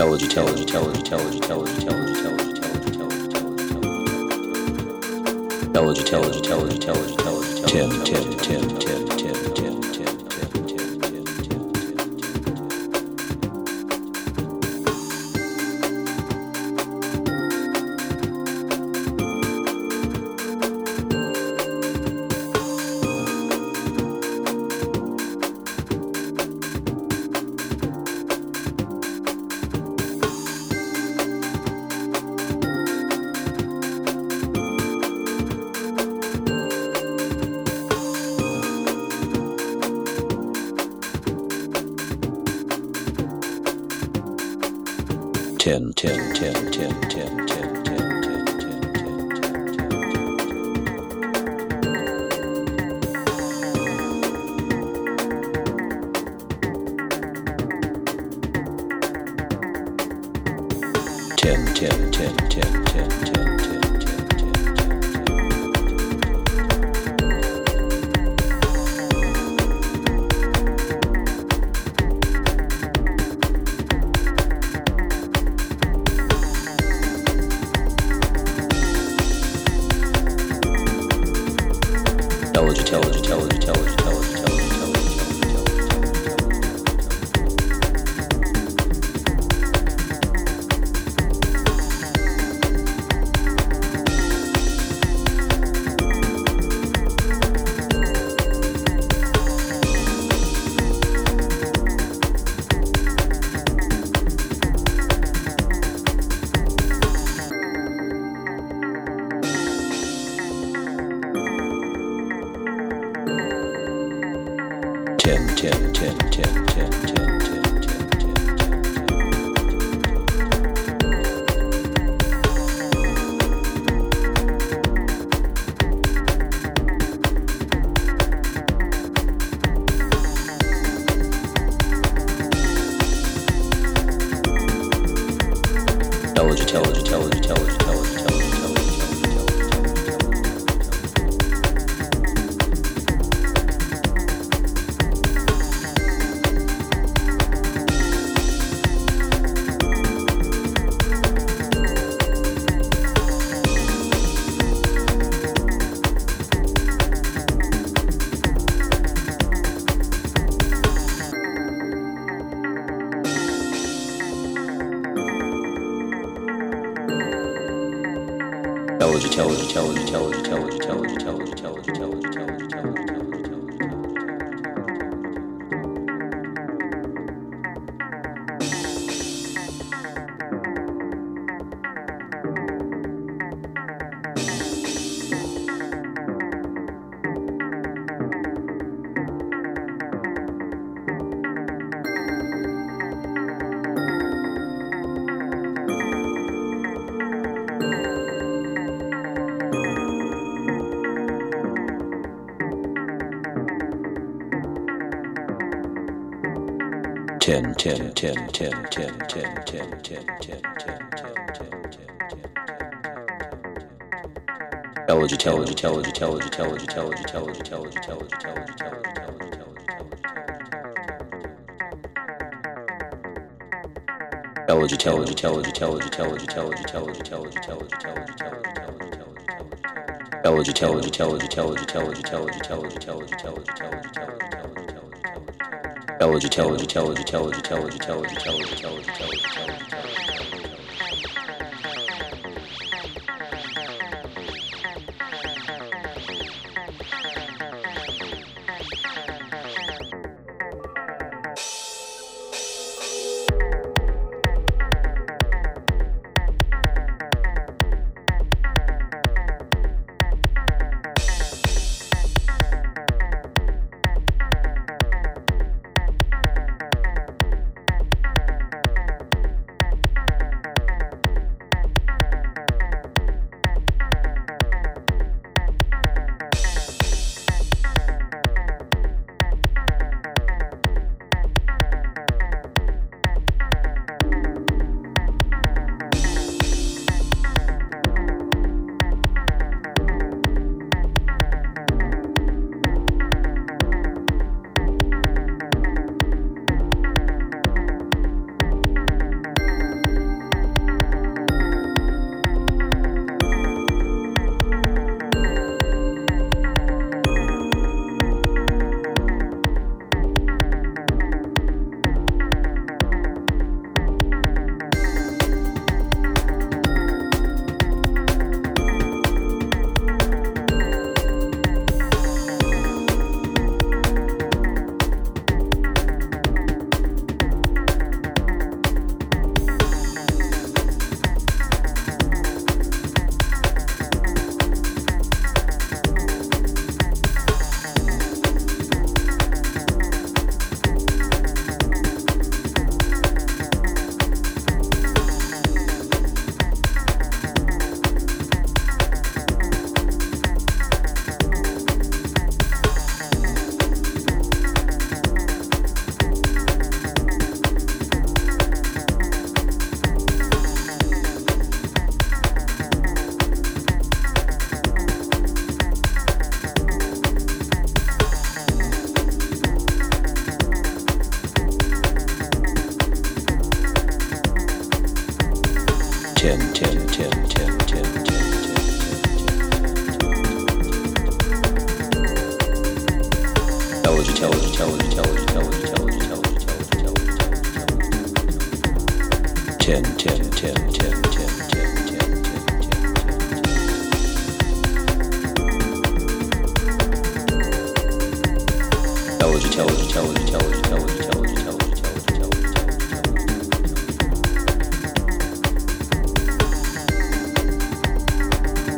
Elegy, telegy, telegy, telegy, telegy, telegy, telegy, telegy, telegy, telegy, telegy, telegy, telegy, telegy, telegy, ten, ten, ten, ten, ten, ten, 10, 10, 10, 10, 10, 10. Tip. tip, tip, tip, tip, tip, tip. Intelligent, intelligent, intelligent, intelligent, intelligent. intelligent, intelligent, intelligent, intelligent, intelligent, intelligent, intelligent, intelligent. Ten, ten, ten, ten, ten, ten, ten, ten, ten, ten, ten, ten, ten. Elegy, telegy, telegy, telegy, telegy, telegy, telegy, telegy, telegy, telegy, telegy, telegy, telegy. Elegy, telegy, telegy, telegy, telegy, telegy, telegy, telegy, telegy, telegy, telegy, telegy, telegy. Elegy, telegy, telegy, telegy, telegy, telegy, telegy, telegy, telegy, telegy, telegy, telegy. Elegy, telegy, telegy, telegy, telegy, telegy, telegy, telegy, telegy, telegy. Ten, ten, ten, ten,